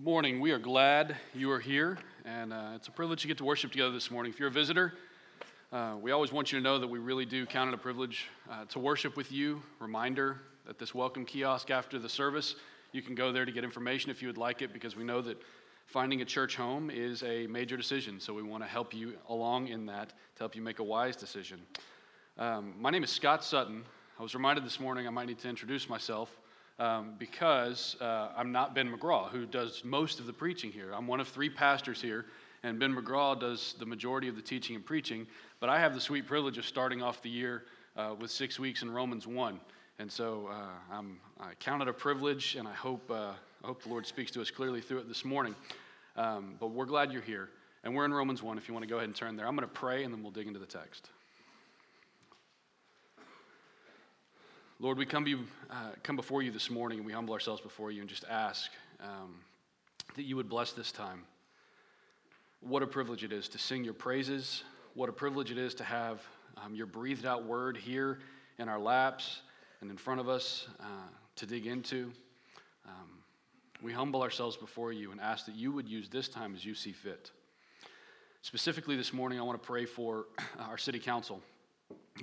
Good morning. We are glad you are here, and uh, it's a privilege to get to worship together this morning. If you're a visitor, uh, we always want you to know that we really do count it a privilege uh, to worship with you. Reminder that this welcome kiosk after the service, you can go there to get information if you would like it, because we know that finding a church home is a major decision. So we want to help you along in that to help you make a wise decision. Um, my name is Scott Sutton. I was reminded this morning I might need to introduce myself um, because uh, I'm not Ben McGraw, who does most of the preaching here. I'm one of three pastors here, and Ben McGraw does the majority of the teaching and preaching. But I have the sweet privilege of starting off the year uh, with six weeks in Romans 1. And so uh, I'm, I count it a privilege, and I hope, uh, I hope the Lord speaks to us clearly through it this morning. Um, but we're glad you're here. And we're in Romans 1 if you want to go ahead and turn there. I'm going to pray, and then we'll dig into the text. Lord, we come, you, uh, come before you this morning and we humble ourselves before you and just ask um, that you would bless this time. What a privilege it is to sing your praises. What a privilege it is to have um, your breathed out word here in our laps and in front of us uh, to dig into. Um, we humble ourselves before you and ask that you would use this time as you see fit. Specifically, this morning, I want to pray for our city council.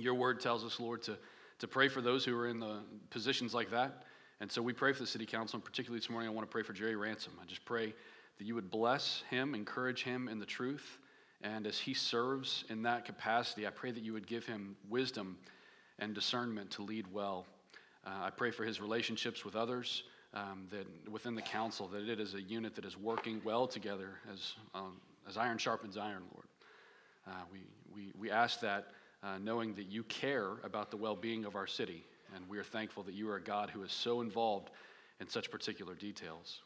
Your word tells us, Lord, to to pray for those who are in the positions like that. And so we pray for the city council, and particularly this morning, I want to pray for Jerry Ransom. I just pray that you would bless him, encourage him in the truth, and as he serves in that capacity, I pray that you would give him wisdom and discernment to lead well. Uh, I pray for his relationships with others, um, that within the council, that it is a unit that is working well together as, um, as iron sharpens iron, Lord. Uh, we, we, we ask that uh, knowing that you care about the well being of our city. And we are thankful that you are a God who is so involved in such particular details.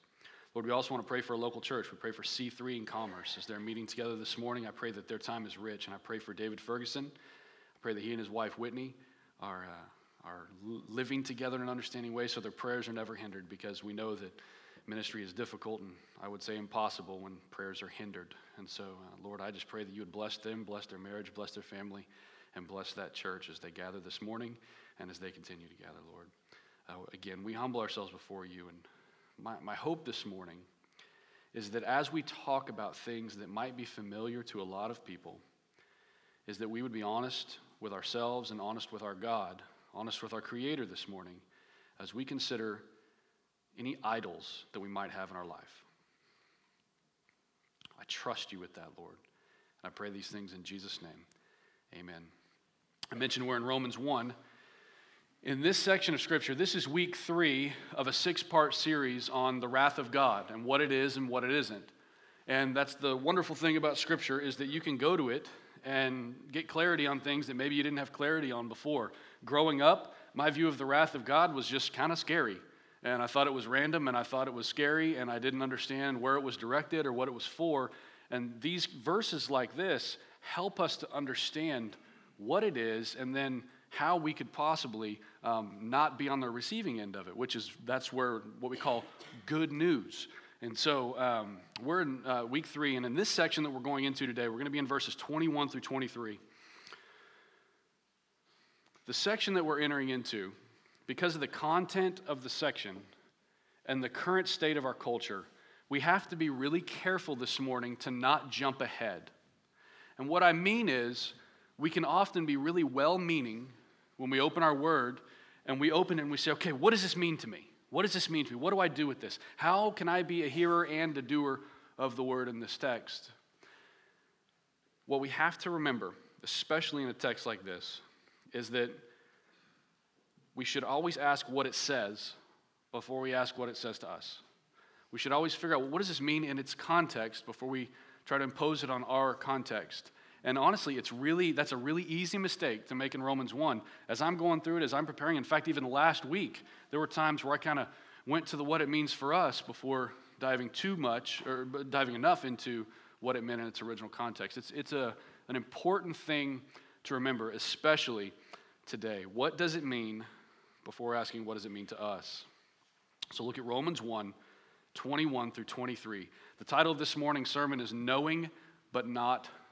Lord, we also want to pray for a local church. We pray for C3 in Commerce as they're meeting together this morning. I pray that their time is rich. And I pray for David Ferguson. I pray that he and his wife, Whitney, are, uh, are living together in an understanding way so their prayers are never hindered because we know that ministry is difficult and I would say impossible when prayers are hindered. And so, uh, Lord, I just pray that you would bless them, bless their marriage, bless their family and bless that church as they gather this morning and as they continue to gather, Lord. Uh, again, we humble ourselves before you. And my, my hope this morning is that as we talk about things that might be familiar to a lot of people, is that we would be honest with ourselves and honest with our God, honest with our Creator this morning, as we consider any idols that we might have in our life. I trust you with that, Lord. And I pray these things in Jesus' name. Amen. I mentioned we're in Romans 1. In this section of Scripture, this is week three of a six part series on the wrath of God and what it is and what it isn't. And that's the wonderful thing about Scripture is that you can go to it and get clarity on things that maybe you didn't have clarity on before. Growing up, my view of the wrath of God was just kind of scary. And I thought it was random and I thought it was scary and I didn't understand where it was directed or what it was for. And these verses like this help us to understand what it is, and then how we could possibly um, not be on the receiving end of it, which is that's where what we call good news. And so um, we're in uh, week three, and in this section that we're going into today, we're going to be in verses 21 through 23. The section that we're entering into, because of the content of the section and the current state of our culture, we have to be really careful this morning to not jump ahead. And what I mean is, we can often be really well meaning when we open our word and we open it and we say, okay, what does this mean to me? What does this mean to me? What do I do with this? How can I be a hearer and a doer of the word in this text? What we have to remember, especially in a text like this, is that we should always ask what it says before we ask what it says to us. We should always figure out well, what does this mean in its context before we try to impose it on our context. And honestly, it's really that's a really easy mistake to make in Romans 1. As I'm going through it, as I'm preparing, in fact, even last week, there were times where I kind of went to the what it means for us before diving too much or diving enough into what it meant in its original context. It's, it's a, an important thing to remember, especially today. What does it mean before asking what does it mean to us? So look at Romans 1 21 through 23. The title of this morning's sermon is Knowing but Not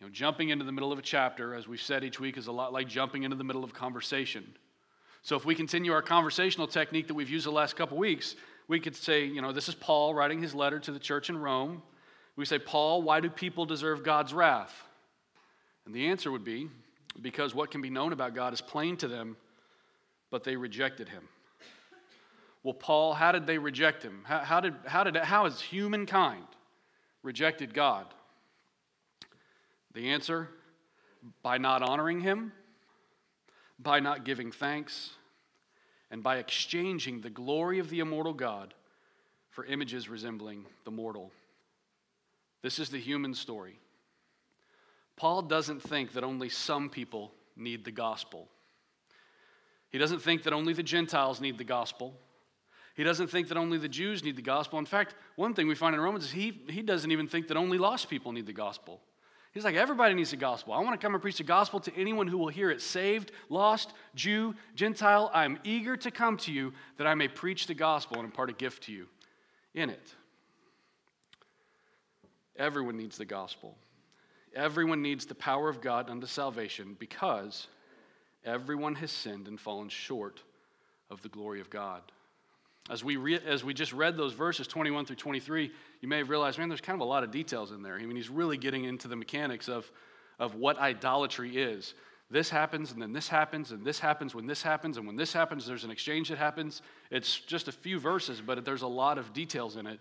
You know, jumping into the middle of a chapter, as we've said each week, is a lot like jumping into the middle of conversation. So if we continue our conversational technique that we've used the last couple weeks, we could say, you know, this is Paul writing his letter to the church in Rome. We say, Paul, why do people deserve God's wrath? And the answer would be because what can be known about God is plain to them, but they rejected him. Well, Paul, how did they reject him? How, how did, how did, how has humankind rejected God? The answer by not honoring him, by not giving thanks, and by exchanging the glory of the immortal God for images resembling the mortal. This is the human story. Paul doesn't think that only some people need the gospel. He doesn't think that only the Gentiles need the gospel. He doesn't think that only the Jews need the gospel. In fact, one thing we find in Romans is he, he doesn't even think that only lost people need the gospel. He's like, everybody needs the gospel. I want to come and preach the gospel to anyone who will hear it saved, lost, Jew, Gentile. I'm eager to come to you that I may preach the gospel and impart a gift to you in it. Everyone needs the gospel. Everyone needs the power of God unto salvation because everyone has sinned and fallen short of the glory of God. As we, re- as we just read those verses 21 through 23, you may have realized, man, there's kind of a lot of details in there. I mean, he's really getting into the mechanics of, of what idolatry is. This happens, and then this happens, and this happens when this happens, and when this happens, there's an exchange that happens. It's just a few verses, but there's a lot of details in it.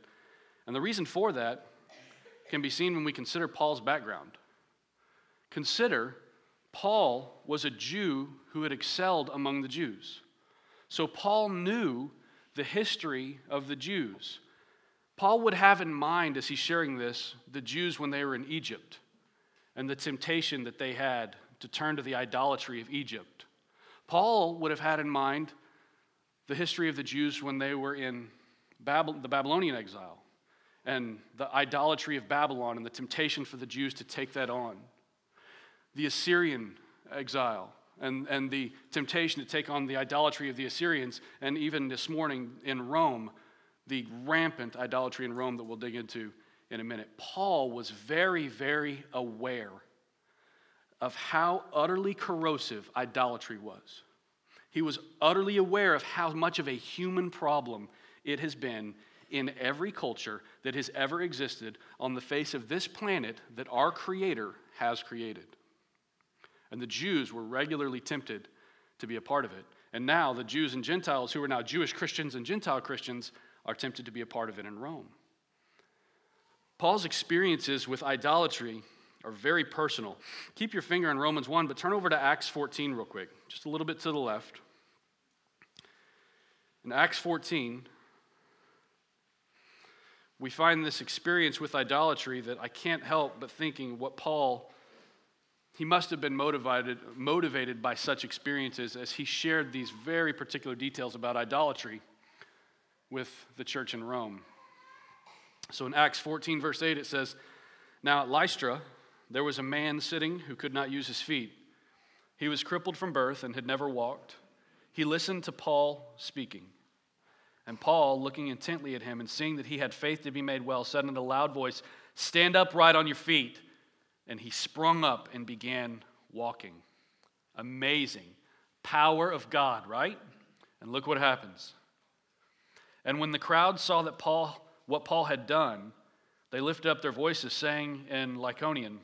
And the reason for that can be seen when we consider Paul's background. Consider Paul was a Jew who had excelled among the Jews. So Paul knew the history of the Jews. Paul would have in mind, as he's sharing this, the Jews when they were in Egypt and the temptation that they had to turn to the idolatry of Egypt. Paul would have had in mind the history of the Jews when they were in Bab- the Babylonian exile and the idolatry of Babylon and the temptation for the Jews to take that on the Assyrian exile and, and the temptation to take on the idolatry of the Assyrians, and even this morning in Rome, the rampant idolatry in Rome that we'll dig into in a minute. Paul was very, very aware of how utterly corrosive idolatry was. He was utterly aware of how much of a human problem it has been in every culture that has ever existed on the face of this planet that our Creator has created. And the Jews were regularly tempted to be a part of it. And now the Jews and Gentiles, who are now Jewish Christians and Gentile Christians, are tempted to be a part of it in Rome. Paul's experiences with idolatry are very personal. Keep your finger in Romans 1, but turn over to Acts 14 real quick, just a little bit to the left. In Acts 14, we find this experience with idolatry that I can't help but thinking what Paul he must have been motivated, motivated by such experiences as he shared these very particular details about idolatry with the church in Rome. So in Acts 14, verse 8, it says, Now at Lystra, there was a man sitting who could not use his feet. He was crippled from birth and had never walked. He listened to Paul speaking. And Paul, looking intently at him and seeing that he had faith to be made well, said in a loud voice, Stand upright on your feet and he sprung up and began walking. Amazing. Power of God, right? And look what happens. And when the crowd saw that Paul, what Paul had done, they lifted up their voices, saying in Lycaonian,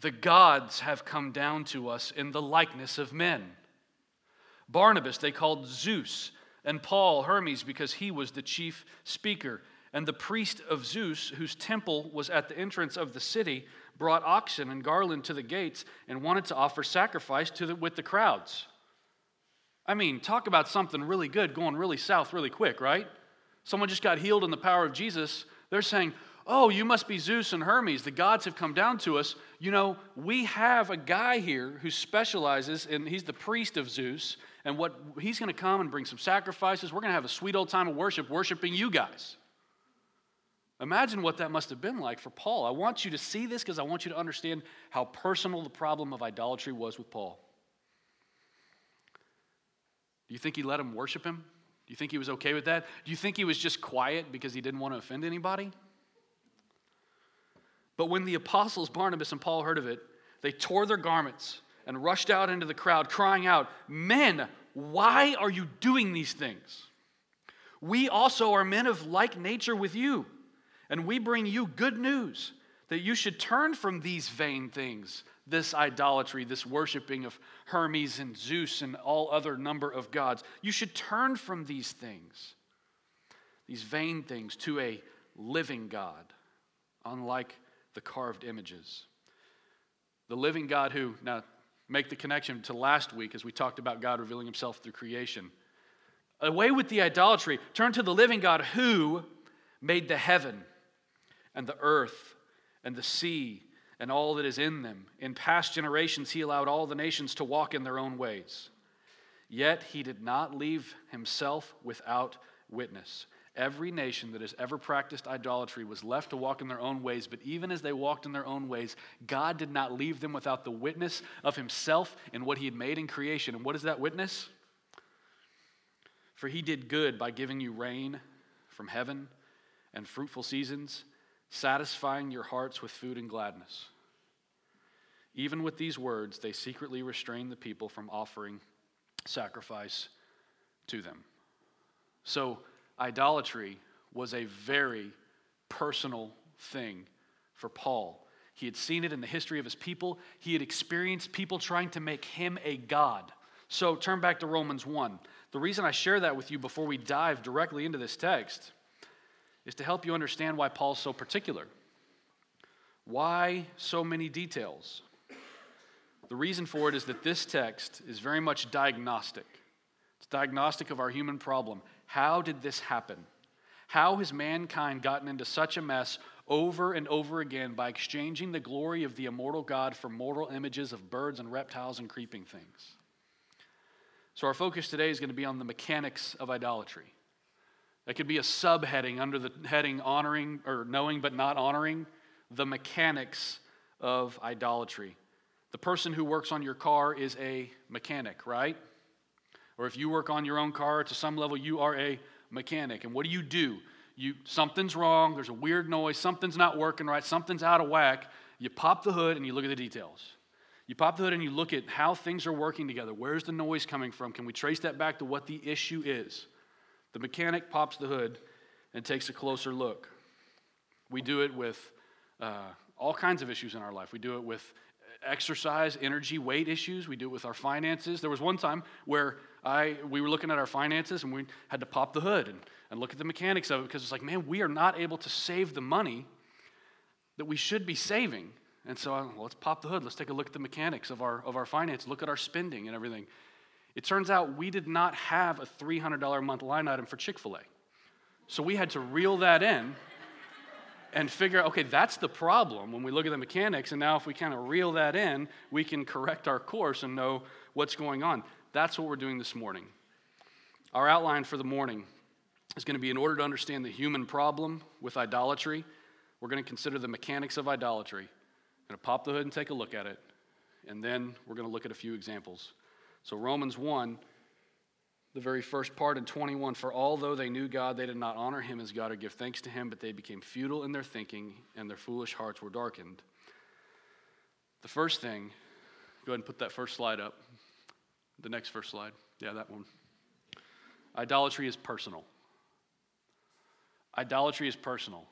The gods have come down to us in the likeness of men. Barnabas they called Zeus, and Paul Hermes because he was the chief speaker. And the priest of Zeus, whose temple was at the entrance of the city, brought oxen and garland to the gates and wanted to offer sacrifice to the, with the crowds. I mean, talk about something really good going really south really quick, right? Someone just got healed in the power of Jesus. They're saying, Oh, you must be Zeus and Hermes. The gods have come down to us. You know, we have a guy here who specializes in, he's the priest of Zeus, and what he's going to come and bring some sacrifices. We're going to have a sweet old time of worship, worshiping you guys. Imagine what that must have been like for Paul. I want you to see this because I want you to understand how personal the problem of idolatry was with Paul. Do you think he let him worship him? Do you think he was okay with that? Do you think he was just quiet because he didn't want to offend anybody? But when the apostles Barnabas and Paul heard of it, they tore their garments and rushed out into the crowd, crying out, Men, why are you doing these things? We also are men of like nature with you, and we bring you good news that you should turn from these vain things, this idolatry, this worshiping of Hermes and Zeus and all other number of gods. You should turn from these things, these vain things, to a living God, unlike the carved images. The living God who, now make the connection to last week as we talked about God revealing himself through creation. Away with the idolatry, turn to the living God who made the heaven and the earth and the sea and all that is in them. In past generations, he allowed all the nations to walk in their own ways. Yet he did not leave himself without witness. Every nation that has ever practiced idolatry was left to walk in their own ways, but even as they walked in their own ways, God did not leave them without the witness of himself and what he had made in creation. And what is that witness? For he did good by giving you rain from heaven and fruitful seasons, satisfying your hearts with food and gladness. Even with these words, they secretly restrained the people from offering sacrifice to them. So, idolatry was a very personal thing for Paul. He had seen it in the history of his people, he had experienced people trying to make him a God. So, turn back to Romans 1. The reason I share that with you before we dive directly into this text is to help you understand why Paul's so particular. Why so many details? The reason for it is that this text is very much diagnostic. It's diagnostic of our human problem. How did this happen? How has mankind gotten into such a mess over and over again by exchanging the glory of the immortal God for mortal images of birds and reptiles and creeping things? So, our focus today is going to be on the mechanics of idolatry. That could be a subheading under the heading honoring or knowing but not honoring the mechanics of idolatry. The person who works on your car is a mechanic, right? Or if you work on your own car to some level, you are a mechanic. And what do you do? You something's wrong, there's a weird noise, something's not working right, something's out of whack. You pop the hood and you look at the details. You pop the hood and you look at how things are working together. Where's the noise coming from? Can we trace that back to what the issue is? The mechanic pops the hood and takes a closer look. We do it with uh, all kinds of issues in our life. We do it with exercise, energy, weight issues. We do it with our finances. There was one time where I, we were looking at our finances and we had to pop the hood and, and look at the mechanics of it because it's like, man, we are not able to save the money that we should be saving. And so well, let's pop the hood. Let's take a look at the mechanics of our, of our finance, look at our spending and everything. It turns out we did not have a $300 a month line item for Chick fil A. So we had to reel that in and figure out, okay, that's the problem when we look at the mechanics. And now if we kind of reel that in, we can correct our course and know what's going on. That's what we're doing this morning. Our outline for the morning is going to be in order to understand the human problem with idolatry, we're going to consider the mechanics of idolatry. I'm going to pop the hood and take a look at it. And then we're going to look at a few examples. So, Romans 1, the very first part in 21 For although they knew God, they did not honor him as God or give thanks to him, but they became futile in their thinking, and their foolish hearts were darkened. The first thing, go ahead and put that first slide up. The next first slide. Yeah, that one. Idolatry is personal. Idolatry is personal.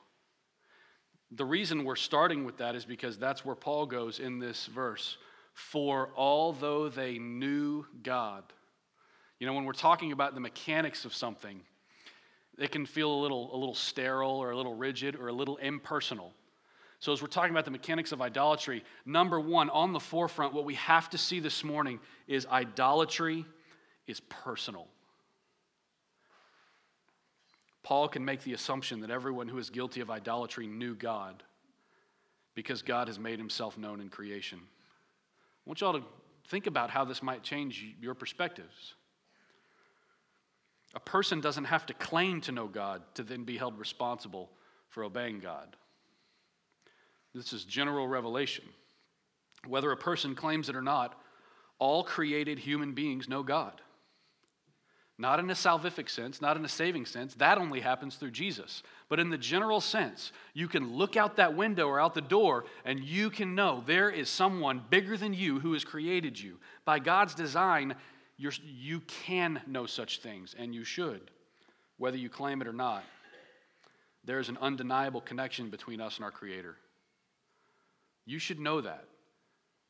The reason we're starting with that is because that's where Paul goes in this verse. For although they knew God. You know, when we're talking about the mechanics of something, it can feel a little, a little sterile or a little rigid or a little impersonal. So, as we're talking about the mechanics of idolatry, number one, on the forefront, what we have to see this morning is idolatry is personal. Paul can make the assumption that everyone who is guilty of idolatry knew God because God has made himself known in creation. I want you all to think about how this might change your perspectives. A person doesn't have to claim to know God to then be held responsible for obeying God. This is general revelation. Whether a person claims it or not, all created human beings know God. Not in a salvific sense, not in a saving sense. That only happens through Jesus. But in the general sense, you can look out that window or out the door and you can know there is someone bigger than you who has created you. By God's design, you can know such things, and you should, whether you claim it or not. There is an undeniable connection between us and our Creator. You should know that.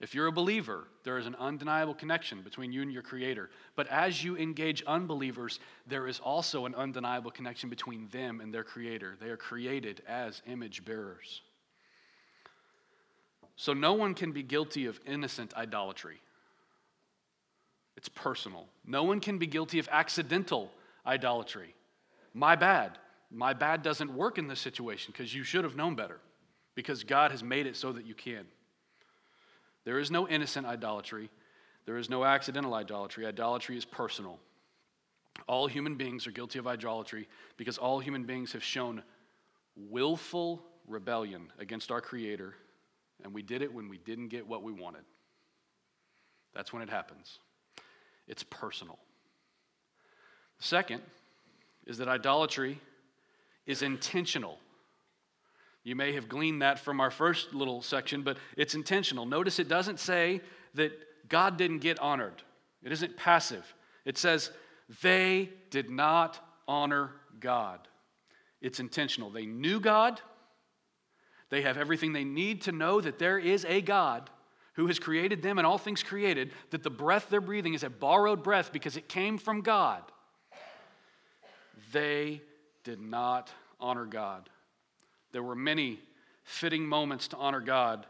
If you're a believer, there is an undeniable connection between you and your Creator. But as you engage unbelievers, there is also an undeniable connection between them and their Creator. They are created as image bearers. So no one can be guilty of innocent idolatry. It's personal. No one can be guilty of accidental idolatry. My bad. My bad doesn't work in this situation because you should have known better, because God has made it so that you can. There is no innocent idolatry. There is no accidental idolatry. Idolatry is personal. All human beings are guilty of idolatry because all human beings have shown willful rebellion against our Creator, and we did it when we didn't get what we wanted. That's when it happens. It's personal. Second is that idolatry is intentional. You may have gleaned that from our first little section, but it's intentional. Notice it doesn't say that God didn't get honored, it isn't passive. It says, they did not honor God. It's intentional. They knew God, they have everything they need to know that there is a God who has created them and all things created, that the breath they're breathing is a borrowed breath because it came from God. They did not honor God. There were many fitting moments to honor God,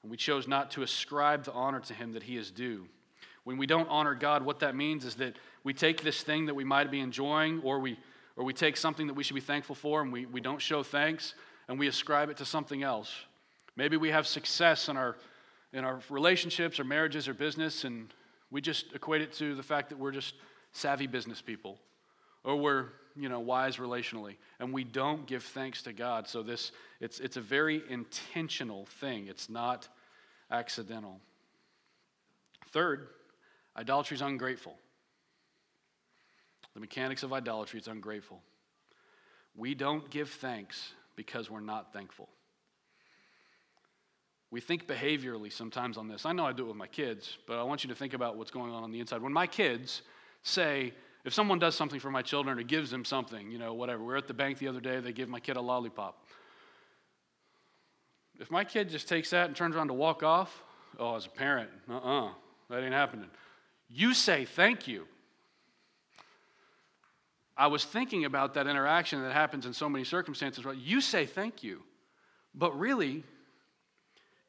and we chose not to ascribe the honor to Him that He is due. When we don't honor God, what that means is that we take this thing that we might be enjoying, or we, or we take something that we should be thankful for, and we, we don't show thanks, and we ascribe it to something else. Maybe we have success in our, in our relationships or marriages or business, and we just equate it to the fact that we're just savvy business people, or we're you know, wise relationally, and we don't give thanks to God. So this it's it's a very intentional thing. It's not accidental. Third, idolatry is ungrateful. The mechanics of idolatry is ungrateful. We don't give thanks because we're not thankful. We think behaviorally sometimes on this. I know I do it with my kids, but I want you to think about what's going on on the inside. When my kids say, if someone does something for my children or gives them something, you know, whatever. We are at the bank the other day, they give my kid a lollipop. If my kid just takes that and turns around to walk off, oh, as a parent, uh uh-uh, uh, that ain't happening. You say thank you. I was thinking about that interaction that happens in so many circumstances. Right? You say thank you. But really,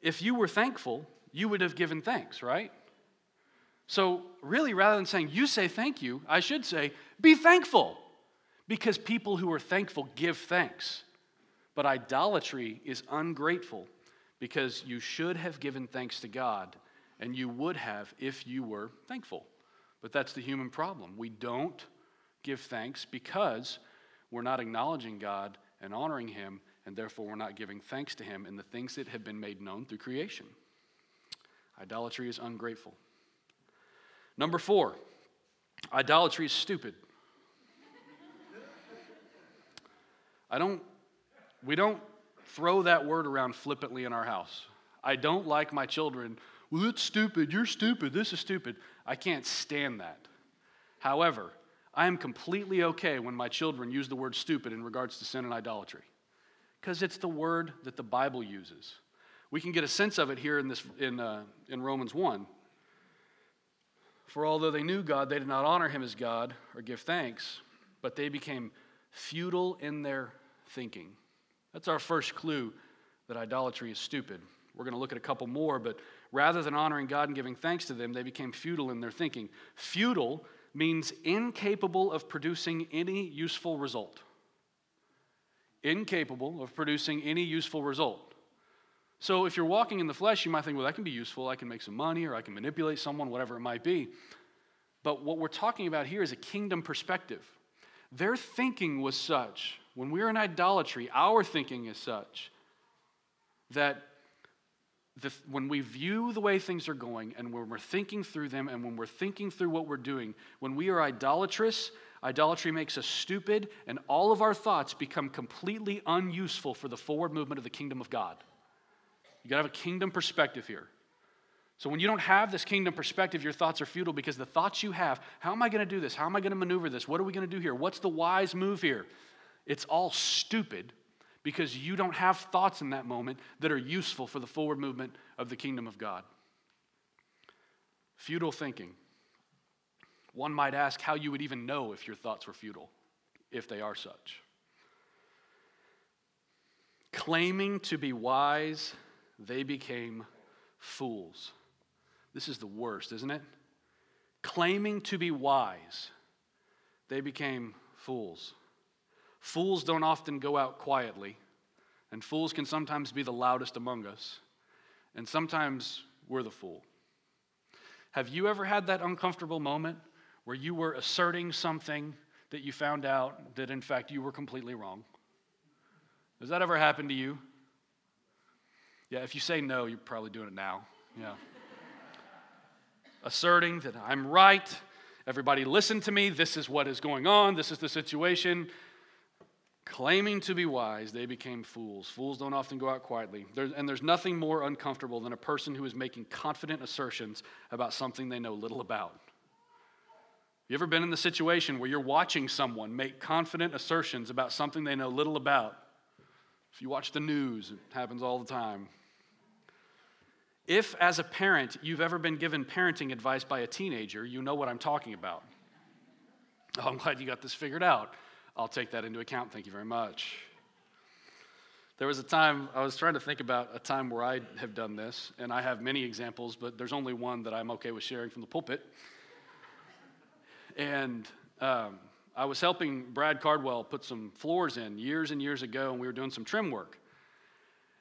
if you were thankful, you would have given thanks, right? So, really, rather than saying, you say thank you, I should say, be thankful. Because people who are thankful give thanks. But idolatry is ungrateful because you should have given thanks to God, and you would have if you were thankful. But that's the human problem. We don't give thanks because we're not acknowledging God and honoring Him, and therefore we're not giving thanks to Him in the things that have been made known through creation. Idolatry is ungrateful. Number four, idolatry is stupid. I don't, we don't throw that word around flippantly in our house. I don't like my children, well, it's stupid, you're stupid, this is stupid. I can't stand that. However, I am completely okay when my children use the word stupid in regards to sin and idolatry, because it's the word that the Bible uses. We can get a sense of it here in, this, in, uh, in Romans 1. For although they knew God, they did not honor him as God or give thanks, but they became futile in their thinking. That's our first clue that idolatry is stupid. We're going to look at a couple more, but rather than honoring God and giving thanks to them, they became futile in their thinking. Futile means incapable of producing any useful result. Incapable of producing any useful result. So if you're walking in the flesh, you might think, well, that can be useful. I can make some money or I can manipulate someone, whatever it might be. But what we're talking about here is a kingdom perspective. Their thinking was such when we're in idolatry, our thinking is such that the, when we view the way things are going and when we're thinking through them and when we're thinking through what we're doing, when we are idolatrous, idolatry makes us stupid and all of our thoughts become completely unuseful for the forward movement of the kingdom of God. You gotta have a kingdom perspective here. So when you don't have this kingdom perspective, your thoughts are futile because the thoughts you have, how am I gonna do this? How am I gonna maneuver this? What are we gonna do here? What's the wise move here? It's all stupid because you don't have thoughts in that moment that are useful for the forward movement of the kingdom of God. Futile thinking. One might ask how you would even know if your thoughts were futile, if they are such. Claiming to be wise, they became fools. This is the worst, isn't it? Claiming to be wise, they became fools. Fools don't often go out quietly, and fools can sometimes be the loudest among us, and sometimes we're the fool. Have you ever had that uncomfortable moment where you were asserting something that you found out that in fact you were completely wrong? Has that ever happened to you? Yeah, if you say no, you're probably doing it now. Yeah. Asserting that I'm right, everybody listen to me, this is what is going on, this is the situation. Claiming to be wise, they became fools. Fools don't often go out quietly. There, and there's nothing more uncomfortable than a person who is making confident assertions about something they know little about. You ever been in the situation where you're watching someone make confident assertions about something they know little about? If you watch the news, it happens all the time. If, as a parent, you've ever been given parenting advice by a teenager, you know what I'm talking about. Oh, I'm glad you got this figured out. I'll take that into account. Thank you very much. There was a time, I was trying to think about a time where I have done this, and I have many examples, but there's only one that I'm okay with sharing from the pulpit. And um, I was helping Brad Cardwell put some floors in years and years ago, and we were doing some trim work.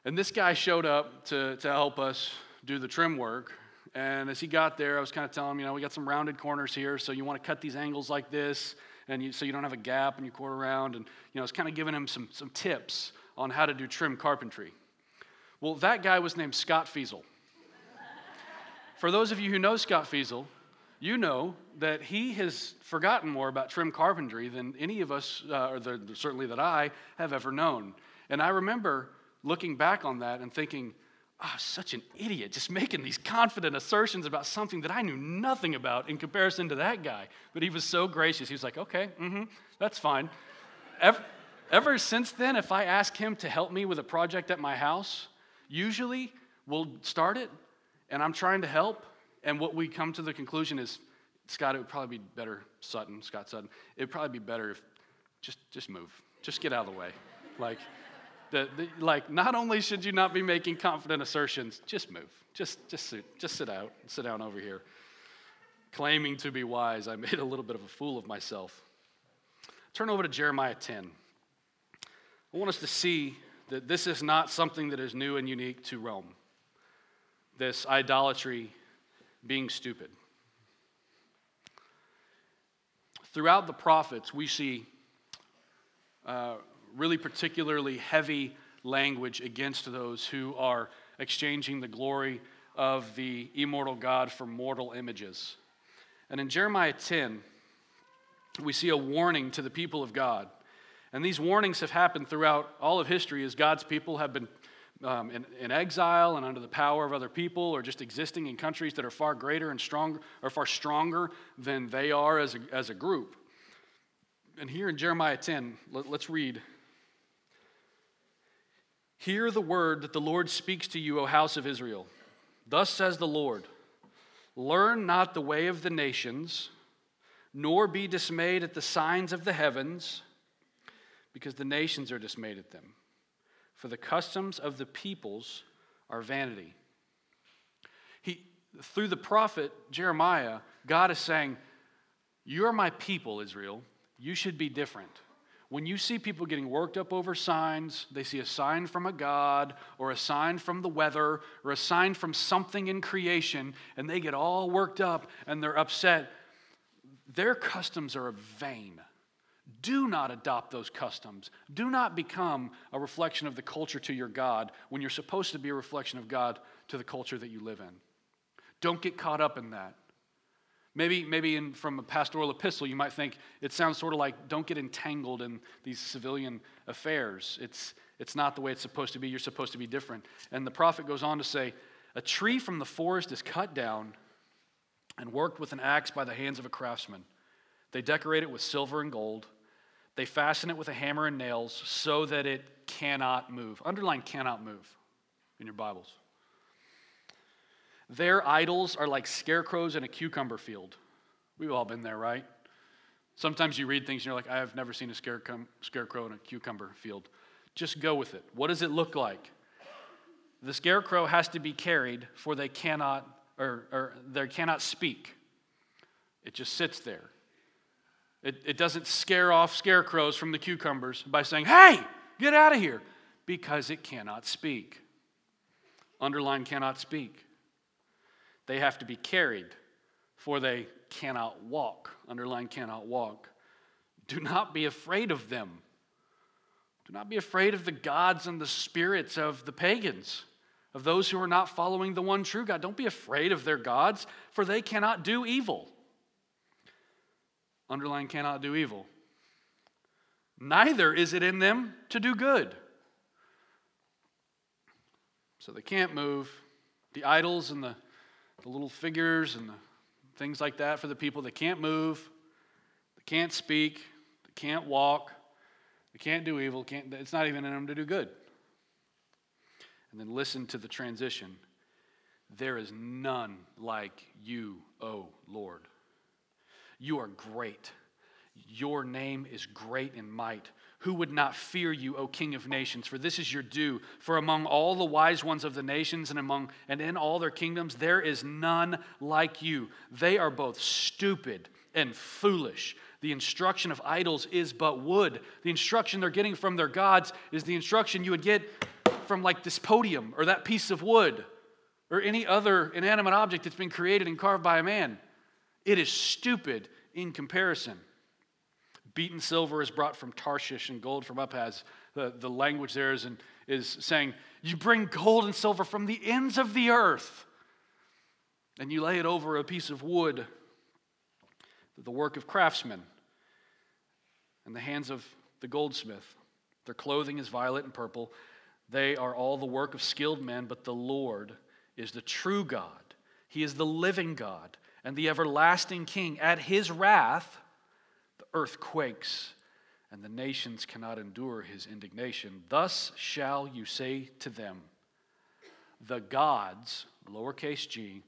And this guy showed up to, to help us do the trim work. And as he got there, I was kind of telling him, you know, we got some rounded corners here, so you want to cut these angles like this and you, so you don't have a gap in your quarter round. And you know, it's kind of giving him some, some tips on how to do trim carpentry. Well, that guy was named Scott Feasel. For those of you who know Scott Feasel, you know that he has forgotten more about trim carpentry than any of us, uh, or the, certainly that I, have ever known. And I remember looking back on that and thinking, oh, such an idiot, just making these confident assertions about something that I knew nothing about in comparison to that guy. But he was so gracious. He was like, okay, mm-hmm, that's fine. Ever, ever since then, if I ask him to help me with a project at my house, usually we'll start it and I'm trying to help. And what we come to the conclusion is, Scott, it would probably be better, Sutton, Scott Sutton, it would probably be better if just, just move, just get out of the way. Like, the, the, like, not only should you not be making confident assertions, just move. Just, just, sit, just sit out. Sit down over here. Claiming to be wise, I made a little bit of a fool of myself. Turn over to Jeremiah 10. I want us to see that this is not something that is new and unique to Rome. This idolatry being stupid. Throughout the prophets, we see uh, really particularly heavy language against those who are exchanging the glory of the immortal God for mortal images. And in Jeremiah 10, we see a warning to the people of God. And these warnings have happened throughout all of history as God's people have been um, in, in, exile and under the power of other people or just existing in countries that are far greater and stronger or far stronger than they are as a, as a group. And here in Jeremiah 10, let, let's read Hear the word that the Lord speaks to you, O house of Israel. Thus says the Lord Learn not the way of the nations, nor be dismayed at the signs of the heavens, because the nations are dismayed at them. For the customs of the peoples are vanity. He, through the prophet Jeremiah, God is saying, You are my people, Israel. You should be different. When you see people getting worked up over signs, they see a sign from a God or a sign from the weather or a sign from something in creation, and they get all worked up and they're upset. Their customs are vain. Do not adopt those customs. Do not become a reflection of the culture to your God when you're supposed to be a reflection of God to the culture that you live in. Don't get caught up in that. Maybe, maybe in, from a pastoral epistle, you might think it sounds sort of like don't get entangled in these civilian affairs. It's, it's not the way it's supposed to be. You're supposed to be different. And the prophet goes on to say, A tree from the forest is cut down and worked with an axe by the hands of a craftsman. They decorate it with silver and gold. They fasten it with a hammer and nails so that it cannot move. Underline cannot move in your Bibles. Their idols are like scarecrows in a cucumber field. We've all been there, right? Sometimes you read things and you're like, I have never seen a scarecrow in a cucumber field. Just go with it. What does it look like? The scarecrow has to be carried, for they cannot, or, or they cannot speak. It just sits there. It, it doesn't scare off scarecrows from the cucumbers by saying, Hey, get out of here, because it cannot speak. Underline cannot speak. They have to be carried, for they cannot walk. Underline cannot walk. Do not be afraid of them. Do not be afraid of the gods and the spirits of the pagans, of those who are not following the one true God. Don't be afraid of their gods, for they cannot do evil. Underline cannot do evil. Neither is it in them to do good. So they can't move. The idols and the, the little figures and the things like that for the people that can't move, they can't speak, they can't walk, they can't do evil, can't, it's not even in them to do good. And then listen to the transition. There is none like you, O Lord. You are great. Your name is great in might. Who would not fear you, O King of nations? For this is your due. For among all the wise ones of the nations and among and in all their kingdoms, there is none like you. They are both stupid and foolish. The instruction of idols is but wood. The instruction they're getting from their gods is the instruction you would get from like this podium or that piece of wood or any other inanimate object that's been created and carved by a man. It is stupid in comparison. Beaten silver is brought from Tarshish and gold from Uphaz. The, the language there is, in, is saying, You bring gold and silver from the ends of the earth and you lay it over a piece of wood, the work of craftsmen, in the hands of the goldsmith. Their clothing is violet and purple. They are all the work of skilled men, but the Lord is the true God. He is the living God and the everlasting King. At his wrath, the earth quakes, and the nations cannot endure his indignation. Thus shall you say to them, The gods, lowercase g,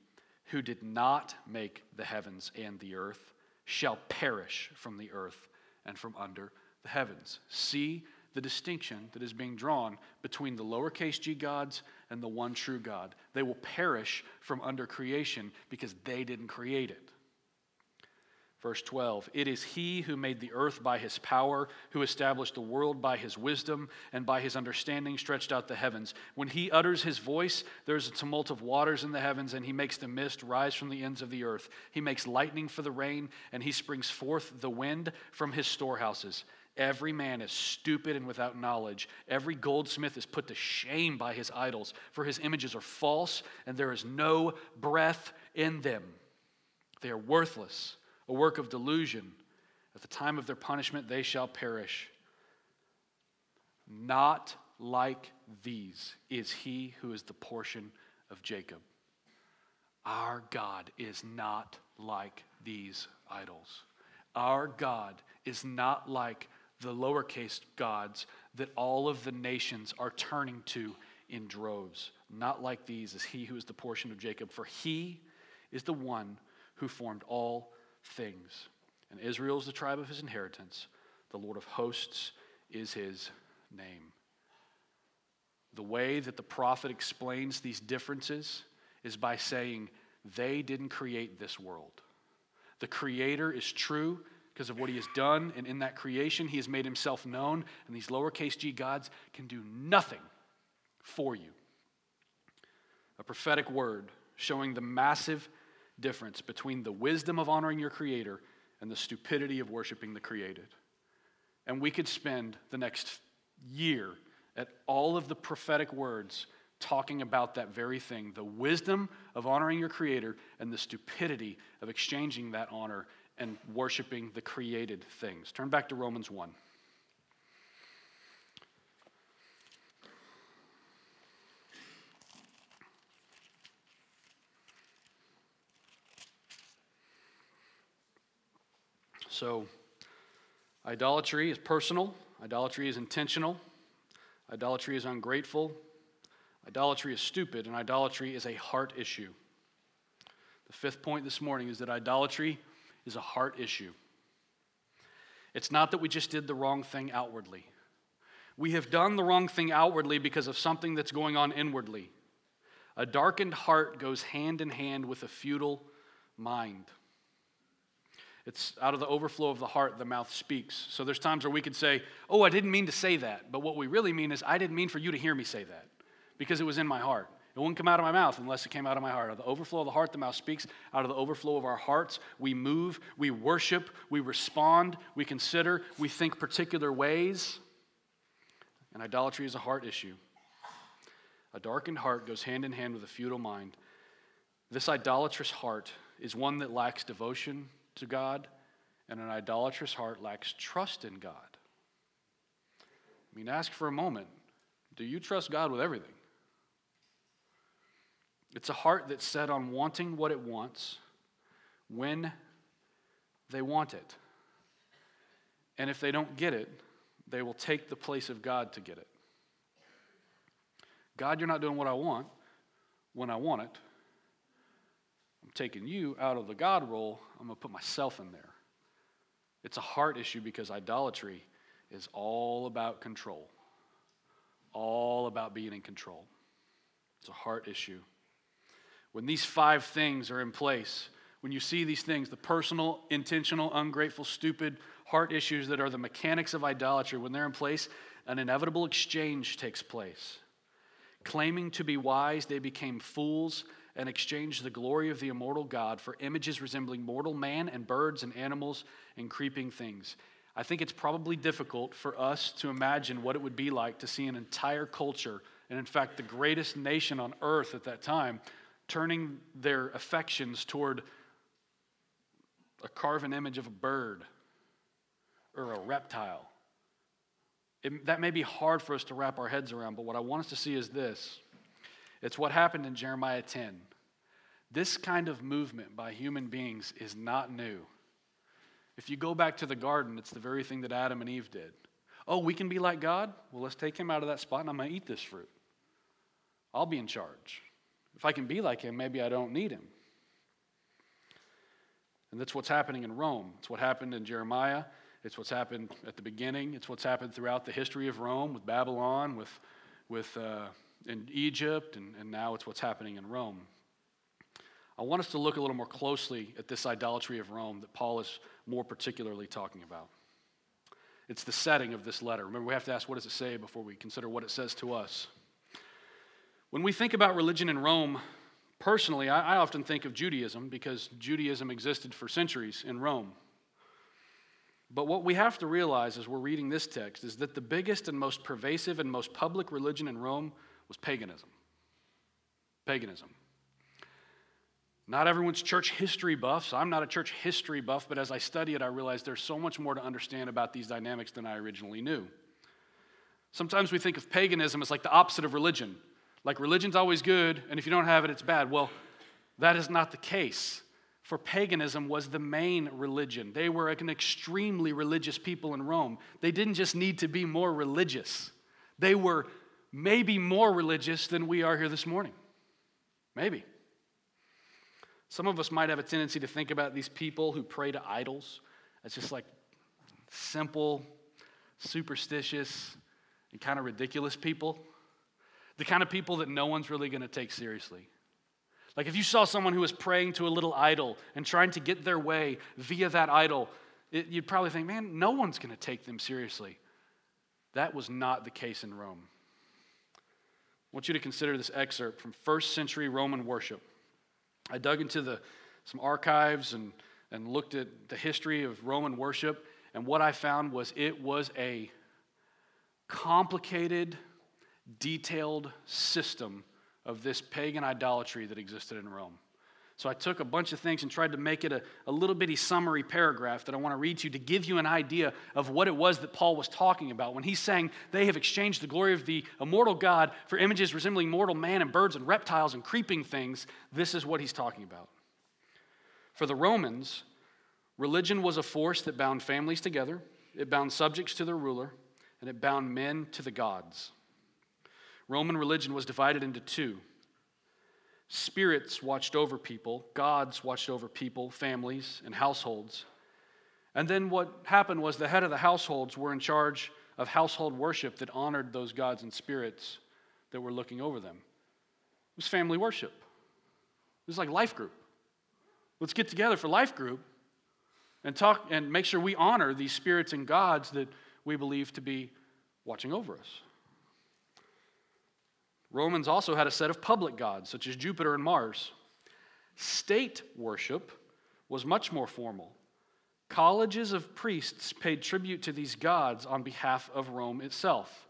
who did not make the heavens and the earth, shall perish from the earth and from under the heavens. See the distinction that is being drawn between the lowercase g gods and the one true God. They will perish from under creation because they didn't create it. Verse 12 It is he who made the earth by his power, who established the world by his wisdom, and by his understanding stretched out the heavens. When he utters his voice, there's a tumult of waters in the heavens, and he makes the mist rise from the ends of the earth. He makes lightning for the rain, and he springs forth the wind from his storehouses. Every man is stupid and without knowledge. Every goldsmith is put to shame by his idols, for his images are false, and there is no breath in them. They are worthless a work of delusion. At the time of their punishment, they shall perish. Not like these is he who is the portion of Jacob. Our God is not like these idols. Our God is not like the lowercase gods that all of the nations are turning to in droves. Not like these is he who is the portion of Jacob, for he is the one who formed all things. And Israel is the tribe of his inheritance. The Lord of hosts is his name. The way that the prophet explains these differences is by saying, they didn't create this world. The creator is true because of what he has done, and in that creation, he has made himself known, and these lowercase g gods can do nothing for you. A prophetic word showing the massive difference between the wisdom of honoring your Creator and the stupidity of worshiping the created. And we could spend the next year at all of the prophetic words talking about that very thing the wisdom of honoring your Creator and the stupidity of exchanging that honor and worshiping the created things. Turn back to Romans 1. So, idolatry is personal, idolatry is intentional, idolatry is ungrateful, idolatry is stupid, and idolatry is a heart issue. The fifth point this morning is that idolatry is a heart issue. It's not that we just did the wrong thing outwardly. We have done the wrong thing outwardly because of something that's going on inwardly. A darkened heart goes hand in hand with a futile mind. It's out of the overflow of the heart the mouth speaks. So there's times where we could say, Oh, I didn't mean to say that. But what we really mean is, I didn't mean for you to hear me say that because it was in my heart. It wouldn't come out of my mouth unless it came out of my heart. Out of the overflow of the heart, the mouth speaks. Out of the overflow of our hearts, we move, we worship, we respond, we consider, we think particular ways. And idolatry is a heart issue. A darkened heart goes hand in hand with a futile mind. This idolatrous heart is one that lacks devotion to God, and an idolatrous heart lacks trust in God. I mean, ask for a moment do you trust God with everything? It's a heart that's set on wanting what it wants when they want it. And if they don't get it, they will take the place of God to get it. God, you're not doing what I want when I want it. I'm taking you out of the God role, I'm going to put myself in there. It's a heart issue because idolatry is all about control, all about being in control. It's a heart issue. When these five things are in place, when you see these things, the personal, intentional, ungrateful, stupid heart issues that are the mechanics of idolatry, when they're in place, an inevitable exchange takes place. Claiming to be wise, they became fools and exchanged the glory of the immortal God for images resembling mortal man and birds and animals and creeping things. I think it's probably difficult for us to imagine what it would be like to see an entire culture, and in fact, the greatest nation on earth at that time, turning their affections toward a carven image of a bird or a reptile. It, that may be hard for us to wrap our heads around, but what I want us to see is this it's what happened in Jeremiah 10. This kind of movement by human beings is not new. If you go back to the garden, it's the very thing that Adam and Eve did. Oh, we can be like God? Well, let's take him out of that spot and I'm going to eat this fruit. I'll be in charge. If I can be like him, maybe I don't need him. And that's what's happening in Rome. It's what happened in Jeremiah. It's what's happened at the beginning. It's what's happened throughout the history of Rome with Babylon, with, with uh, in Egypt, and, and now it's what's happening in Rome. I want us to look a little more closely at this idolatry of Rome that Paul is more particularly talking about. It's the setting of this letter. Remember, we have to ask what does it say before we consider what it says to us. When we think about religion in Rome, personally, I, I often think of Judaism because Judaism existed for centuries in Rome. But what we have to realize as we're reading this text is that the biggest and most pervasive and most public religion in Rome was paganism. Paganism. Not everyone's church history buff, so I'm not a church history buff, but as I study it, I realize there's so much more to understand about these dynamics than I originally knew. Sometimes we think of paganism as like the opposite of religion. Like religion's always good, and if you don't have it, it's bad. Well, that is not the case. For paganism was the main religion. They were an extremely religious people in Rome. They didn't just need to be more religious, they were maybe more religious than we are here this morning. Maybe. Some of us might have a tendency to think about these people who pray to idols as just like simple, superstitious, and kind of ridiculous people. The kind of people that no one's really going to take seriously. Like if you saw someone who was praying to a little idol and trying to get their way via that idol, it, you'd probably think, man, no one's going to take them seriously. That was not the case in Rome. I want you to consider this excerpt from first century Roman worship. I dug into the, some archives and, and looked at the history of Roman worship, And what I found was it was a complicated, detailed system of this pagan idolatry that existed in Rome. So I took a bunch of things and tried to make it a, a little bitty summary paragraph that I want to read to you to give you an idea of what it was that Paul was talking about when he's saying they have exchanged the glory of the immortal God for images resembling mortal man and birds and reptiles and creeping things. This is what he's talking about. For the Romans, religion was a force that bound families together, it bound subjects to their ruler, and it bound men to the gods. Roman religion was divided into two Spirits watched over people, gods watched over people, families, and households. And then what happened was the head of the households were in charge of household worship that honored those gods and spirits that were looking over them. It was family worship. It was like life group. Let's get together for life group and talk and make sure we honor these spirits and gods that we believe to be watching over us. Romans also had a set of public gods, such as Jupiter and Mars. State worship was much more formal. Colleges of priests paid tribute to these gods on behalf of Rome itself.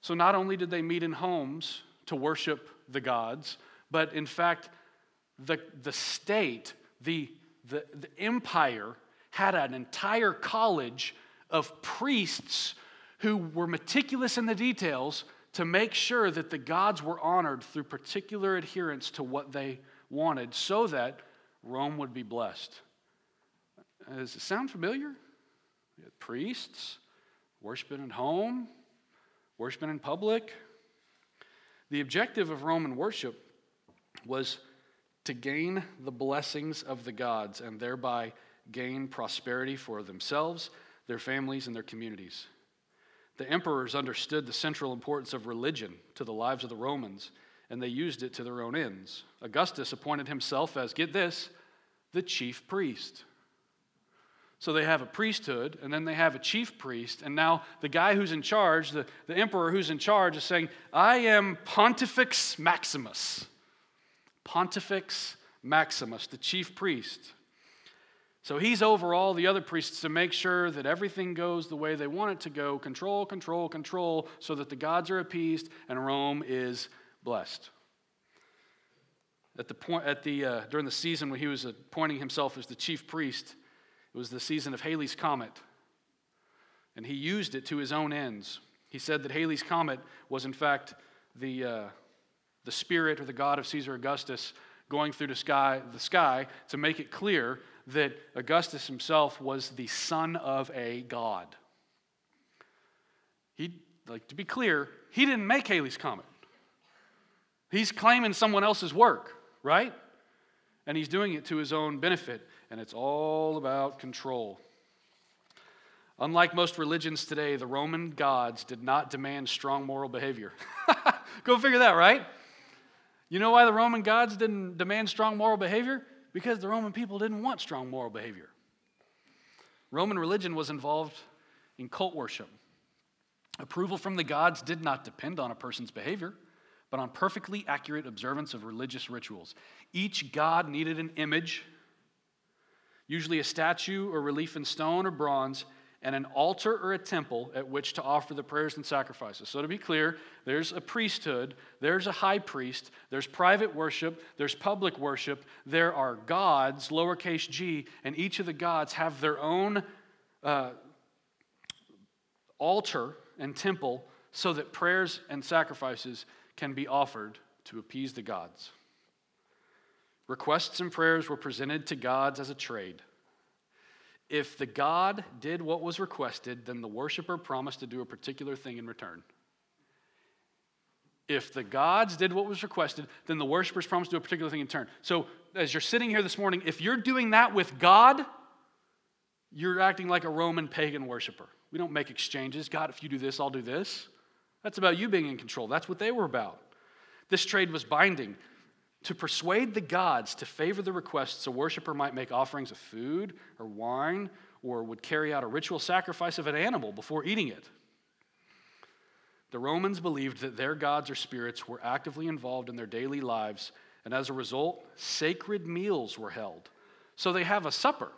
So not only did they meet in homes to worship the gods, but in fact, the, the state, the, the, the empire, had an entire college of priests who were meticulous in the details to make sure that the gods were honored through particular adherence to what they wanted so that Rome would be blessed. Does it sound familiar? Priests, worshiping at home, worshiping in public. The objective of Roman worship was to gain the blessings of the gods and thereby gain prosperity for themselves, their families, and their communities. The emperors understood the central importance of religion to the lives of the Romans, and they used it to their own ends. Augustus appointed himself as, get this, the chief priest. So they have a priesthood, and then they have a chief priest, and now the guy who's in charge, the, the emperor who's in charge, is saying, I am Pontifex Maximus. Pontifex Maximus, the chief priest. So he's over all the other priests to make sure that everything goes the way they want it to go control, control, control, so that the gods are appeased and Rome is blessed. At the point, at the, uh, during the season when he was appointing himself as the chief priest, it was the season of Halley's Comet. And he used it to his own ends. He said that Halley's Comet was, in fact, the, uh, the spirit or the god of Caesar Augustus going through the sky, the sky to make it clear that Augustus himself was the son of a god. He, like to be clear, he didn't make Halley's Comet. He's claiming someone else's work, right? And he's doing it to his own benefit, and it's all about control. Unlike most religions today, the Roman gods did not demand strong moral behavior. Go figure that, right? You know why the Roman gods didn't demand strong moral behavior? Because the Roman people didn't want strong moral behavior. Roman religion was involved in cult worship. Approval from the gods did not depend on a person's behavior, but on perfectly accurate observance of religious rituals. Each god needed an image, usually a statue or relief in stone or bronze, and an altar or a temple at which to offer the prayers and sacrifices. So, to be clear, there's a priesthood, there's a high priest, there's private worship, there's public worship, there are gods, lowercase g, and each of the gods have their own uh, altar and temple so that prayers and sacrifices can be offered to appease the gods. Requests and prayers were presented to gods as a trade. If the God did what was requested, then the worshiper promised to do a particular thing in return. If the gods did what was requested, then the worshipers promised to do a particular thing in turn. So, as you're sitting here this morning, if you're doing that with God, you're acting like a Roman pagan worshiper. We don't make exchanges. God, if you do this, I'll do this. That's about you being in control. That's what they were about. This trade was binding. To persuade the gods to favor the requests, a worshiper might make offerings of food or wine or would carry out a ritual sacrifice of an animal before eating it. The Romans believed that their gods or spirits were actively involved in their daily lives, and as a result, sacred meals were held. So they have a supper.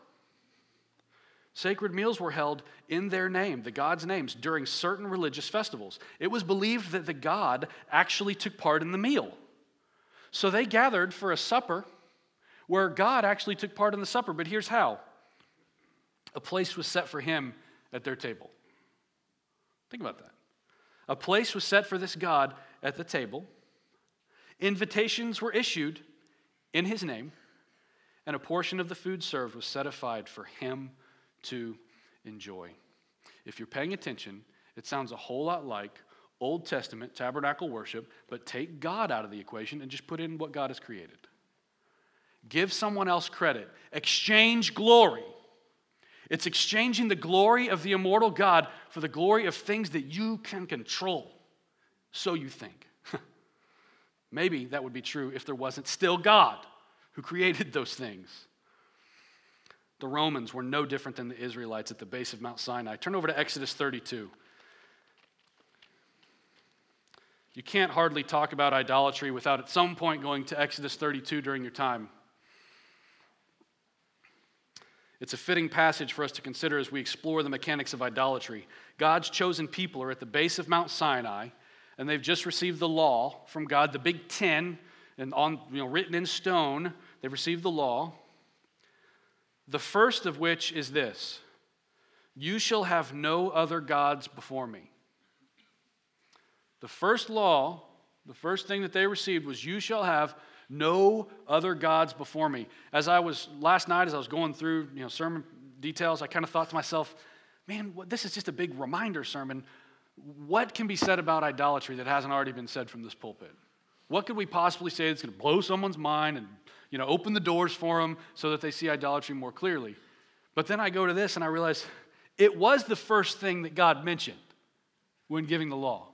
Sacred meals were held in their name, the God's names, during certain religious festivals. It was believed that the God actually took part in the meal. So they gathered for a supper where God actually took part in the supper. But here's how a place was set for him at their table. Think about that. A place was set for this God at the table. Invitations were issued in his name, and a portion of the food served was set aside for him to enjoy. If you're paying attention, it sounds a whole lot like Old Testament tabernacle worship, but take God out of the equation and just put in what God has created. Give someone else credit, exchange glory. It's exchanging the glory of the immortal God for the glory of things that you can control. So you think. Maybe that would be true if there wasn't still God who created those things. The Romans were no different than the Israelites at the base of Mount Sinai. Turn over to Exodus 32. You can't hardly talk about idolatry without at some point going to Exodus 32 during your time. It's a fitting passage for us to consider as we explore the mechanics of idolatry. God's chosen people are at the base of Mount Sinai, and they've just received the law from God, the Big Ten, and on, you know, written in stone. They've received the law. The first of which is this You shall have no other gods before me. The first law, the first thing that they received was, You shall have no other gods before me. As I was last night, as I was going through you know, sermon details, I kind of thought to myself, man, this is just a big reminder sermon. What can be said about idolatry that hasn't already been said from this pulpit? What could we possibly say that's going to blow someone's mind and you know, open the doors for them so that they see idolatry more clearly? But then I go to this and I realize it was the first thing that God mentioned when giving the law.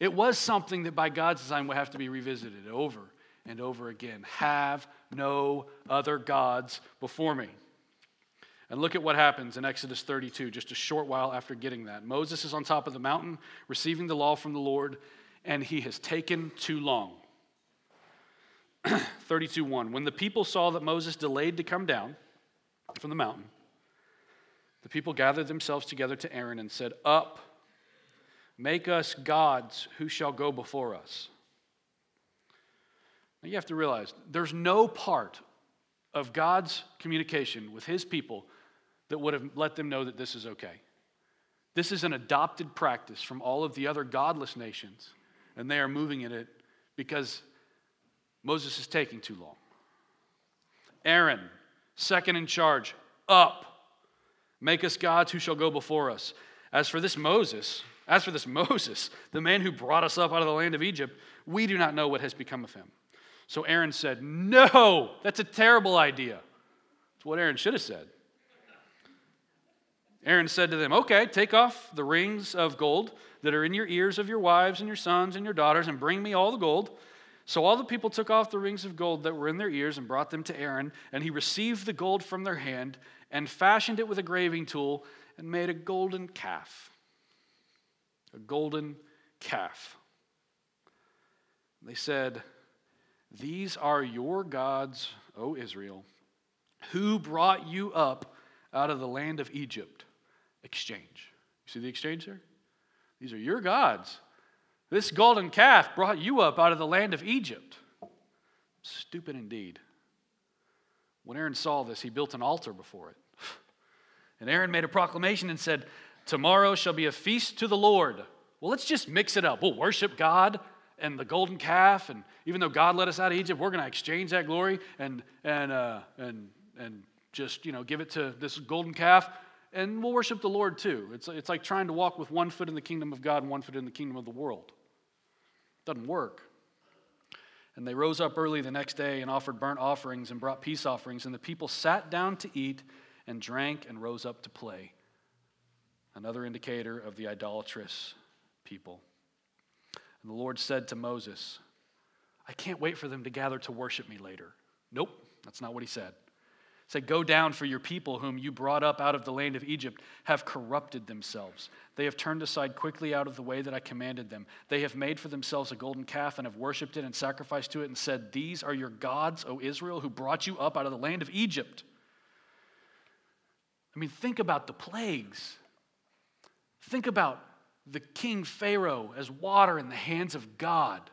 It was something that by God's design would have to be revisited over and over again. Have no other gods before me. And look at what happens in Exodus 32, just a short while after getting that. Moses is on top of the mountain, receiving the law from the Lord, and he has taken too long. 32 1. When the people saw that Moses delayed to come down from the mountain, the people gathered themselves together to Aaron and said, Up Make us gods who shall go before us. Now you have to realize there's no part of God's communication with his people that would have let them know that this is okay. This is an adopted practice from all of the other godless nations, and they are moving in it because Moses is taking too long. Aaron, second in charge, up. Make us gods who shall go before us. As for this Moses, as for this Moses, the man who brought us up out of the land of Egypt, we do not know what has become of him. So Aaron said, No, that's a terrible idea. That's what Aaron should have said. Aaron said to them, Okay, take off the rings of gold that are in your ears of your wives and your sons and your daughters, and bring me all the gold. So all the people took off the rings of gold that were in their ears and brought them to Aaron, and he received the gold from their hand and fashioned it with a graving tool and made a golden calf a golden calf. They said, These are your gods, O Israel, who brought you up out of the land of Egypt. Exchange. You see the exchange there? These are your gods. This golden calf brought you up out of the land of Egypt. Stupid indeed. When Aaron saw this, he built an altar before it. And Aaron made a proclamation and said, Tomorrow shall be a feast to the Lord. Well, let's just mix it up. We'll worship God and the golden calf, and even though God let us out of Egypt, we're going to exchange that glory and and uh, and and just you know give it to this golden calf, and we'll worship the Lord too. It's it's like trying to walk with one foot in the kingdom of God and one foot in the kingdom of the world. Doesn't work. And they rose up early the next day and offered burnt offerings and brought peace offerings, and the people sat down to eat and drank and rose up to play another indicator of the idolatrous people. And the Lord said to Moses, I can't wait for them to gather to worship me later. Nope, that's not what he said. He said, Go down, for your people, whom you brought up out of the land of Egypt, have corrupted themselves. They have turned aside quickly out of the way that I commanded them. They have made for themselves a golden calf and have worshipped it and sacrificed to it and said, These are your gods, O Israel, who brought you up out of the land of Egypt. I mean, think about the plagues. Think about the king Pharaoh as water in the hands of God.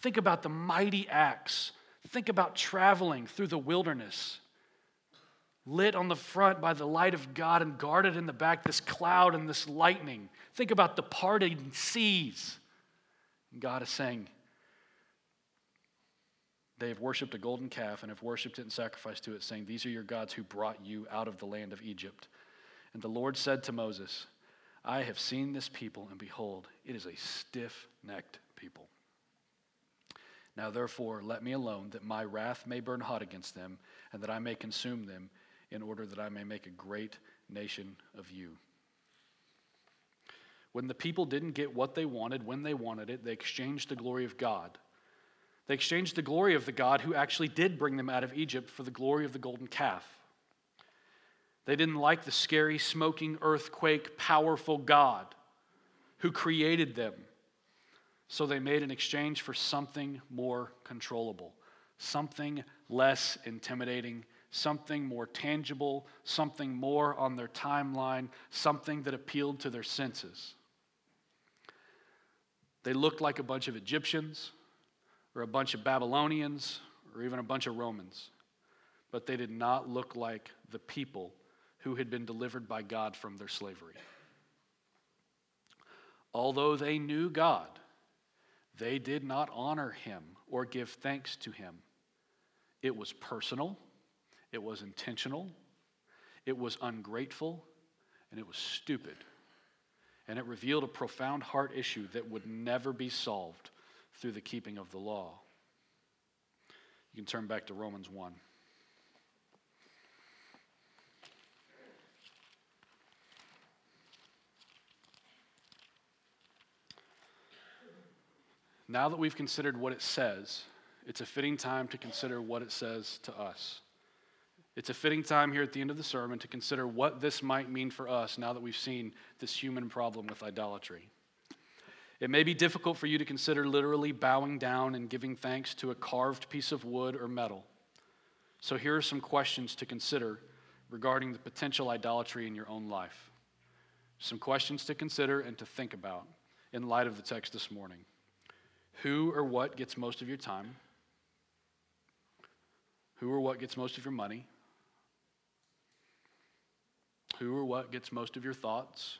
Think about the mighty acts. Think about traveling through the wilderness, lit on the front by the light of God and guarded in the back, this cloud and this lightning. Think about the parting seas. God is saying, they have worshiped a golden calf and have worshiped it and sacrificed to it, saying, These are your gods who brought you out of the land of Egypt. And the Lord said to Moses, I have seen this people, and behold, it is a stiff necked people. Now, therefore, let me alone, that my wrath may burn hot against them, and that I may consume them, in order that I may make a great nation of you. When the people didn't get what they wanted when they wanted it, they exchanged the glory of God they exchanged the glory of the God who actually did bring them out of Egypt for the glory of the golden calf. They didn't like the scary, smoking, earthquake, powerful God who created them. So they made an exchange for something more controllable, something less intimidating, something more tangible, something more on their timeline, something that appealed to their senses. They looked like a bunch of Egyptians or a bunch of Babylonians or even a bunch of Romans, but they did not look like the people who had been delivered by God from their slavery. Although they knew God, they did not honor him or give thanks to him. It was personal, it was intentional, it was ungrateful, and it was stupid. And it revealed a profound heart issue that would never be solved through the keeping of the law. You can turn back to Romans 1. Now that we've considered what it says, it's a fitting time to consider what it says to us. It's a fitting time here at the end of the sermon to consider what this might mean for us now that we've seen this human problem with idolatry. It may be difficult for you to consider literally bowing down and giving thanks to a carved piece of wood or metal. So, here are some questions to consider regarding the potential idolatry in your own life. Some questions to consider and to think about in light of the text this morning. Who or what gets most of your time? Who or what gets most of your money? Who or what gets most of your thoughts?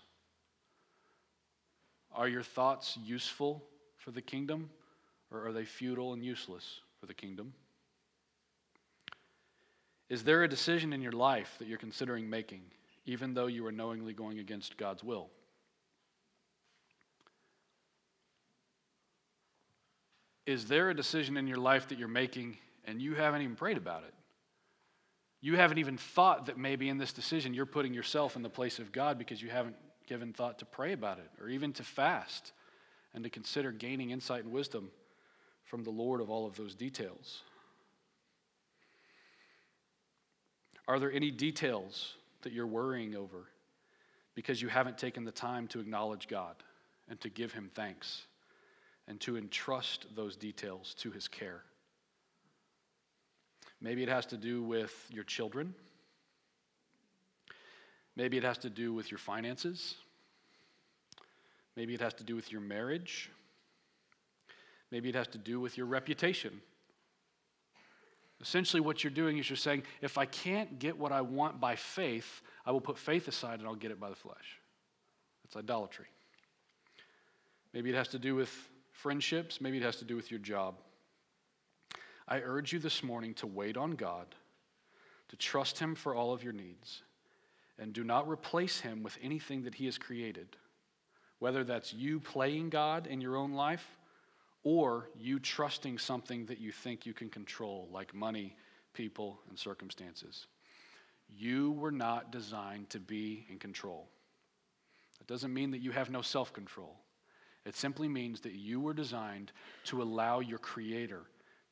Are your thoughts useful for the kingdom, or are they futile and useless for the kingdom? Is there a decision in your life that you're considering making, even though you are knowingly going against God's will? Is there a decision in your life that you're making and you haven't even prayed about it? You haven't even thought that maybe in this decision you're putting yourself in the place of God because you haven't given thought to pray about it or even to fast and to consider gaining insight and wisdom from the Lord of all of those details. Are there any details that you're worrying over because you haven't taken the time to acknowledge God and to give Him thanks and to entrust those details to His care? Maybe it has to do with your children. Maybe it has to do with your finances. Maybe it has to do with your marriage. Maybe it has to do with your reputation. Essentially, what you're doing is you're saying, if I can't get what I want by faith, I will put faith aside and I'll get it by the flesh. That's idolatry. Maybe it has to do with friendships. Maybe it has to do with your job. I urge you this morning to wait on God, to trust Him for all of your needs, and do not replace Him with anything that He has created whether that's you playing God in your own life or you trusting something that you think you can control, like money, people, and circumstances. You were not designed to be in control. That doesn't mean that you have no self control. It simply means that you were designed to allow your Creator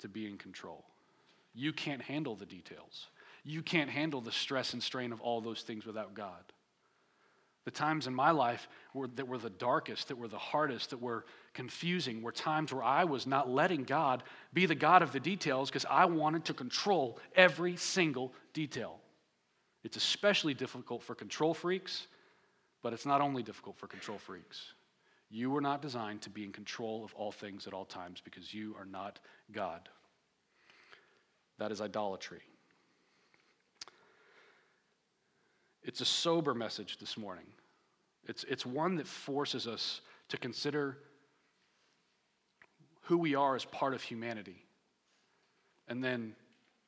to be in control. You can't handle the details. You can't handle the stress and strain of all those things without God. The times in my life were, that were the darkest, that were the hardest, that were confusing, were times where I was not letting God be the God of the details because I wanted to control every single detail. It's especially difficult for control freaks, but it's not only difficult for control freaks. You were not designed to be in control of all things at all times because you are not God. That is idolatry. It's a sober message this morning. It's, it's one that forces us to consider who we are as part of humanity and then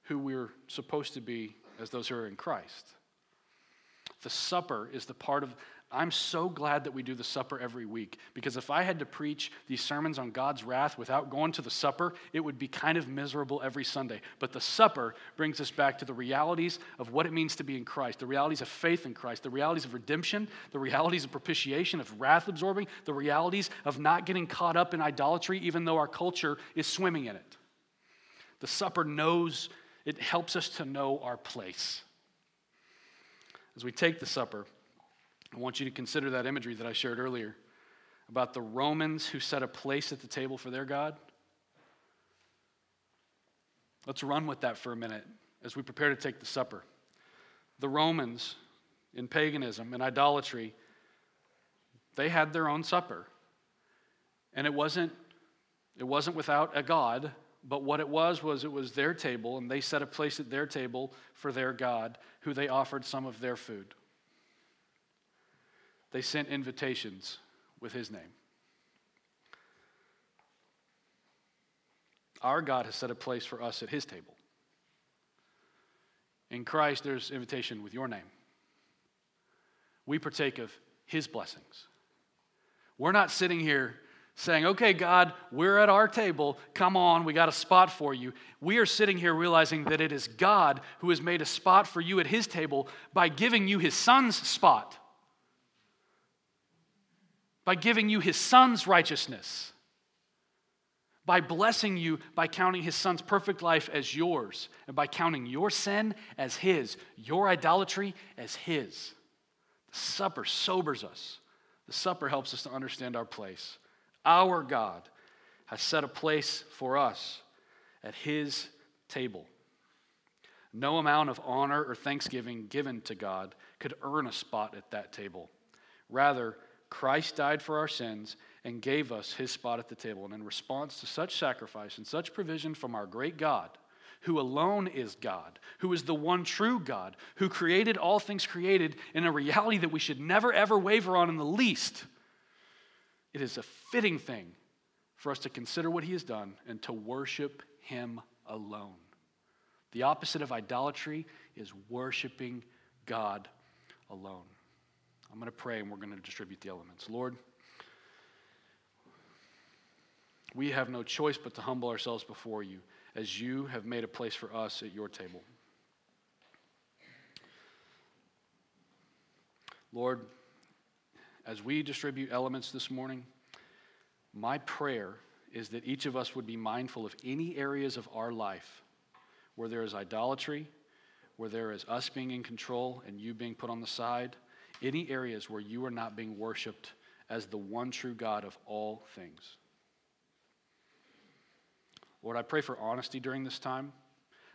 who we're supposed to be as those who are in Christ. The supper is the part of, I'm so glad that we do the supper every week because if I had to preach these sermons on God's wrath without going to the supper, it would be kind of miserable every Sunday. But the supper brings us back to the realities of what it means to be in Christ, the realities of faith in Christ, the realities of redemption, the realities of propitiation, of wrath absorbing, the realities of not getting caught up in idolatry, even though our culture is swimming in it. The supper knows, it helps us to know our place. As we take the supper, I want you to consider that imagery that I shared earlier about the Romans who set a place at the table for their God. Let's run with that for a minute as we prepare to take the supper. The Romans in paganism and idolatry, they had their own supper. And it wasn't, it wasn't without a God, but what it was was it was their table, and they set a place at their table for their God, who they offered some of their food they sent invitations with his name. Our God has set a place for us at his table. In Christ, there's invitation with your name. We partake of his blessings. We're not sitting here saying, okay, God, we're at our table. Come on, we got a spot for you. We are sitting here realizing that it is God who has made a spot for you at his table by giving you his son's spot by giving you his son's righteousness, by blessing you by counting his son's perfect life as yours, and by counting your sin as his, your idolatry as his. The supper sobers us. The supper helps us to understand our place. Our God has set a place for us at his table. No amount of honor or thanksgiving given to God could earn a spot at that table. Rather, Christ died for our sins and gave us his spot at the table. And in response to such sacrifice and such provision from our great God, who alone is God, who is the one true God, who created all things created in a reality that we should never ever waver on in the least, it is a fitting thing for us to consider what he has done and to worship him alone. The opposite of idolatry is worshiping God alone. I'm going to pray and we're going to distribute the elements. Lord, we have no choice but to humble ourselves before you as you have made a place for us at your table. Lord, as we distribute elements this morning, my prayer is that each of us would be mindful of any areas of our life where there is idolatry, where there is us being in control and you being put on the side any areas where you are not being worshiped as the one true God of all things. Lord, I pray for honesty during this time.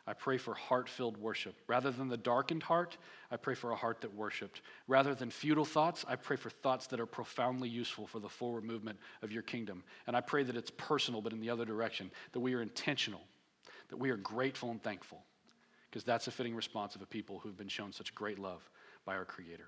I pray for heart filled worship. Rather than the darkened heart, I pray for a heart that worshiped. Rather than futile thoughts, I pray for thoughts that are profoundly useful for the forward movement of your kingdom. And I pray that it's personal, but in the other direction, that we are intentional, that we are grateful and thankful, because that's a fitting response of a people who've been shown such great love by our Creator.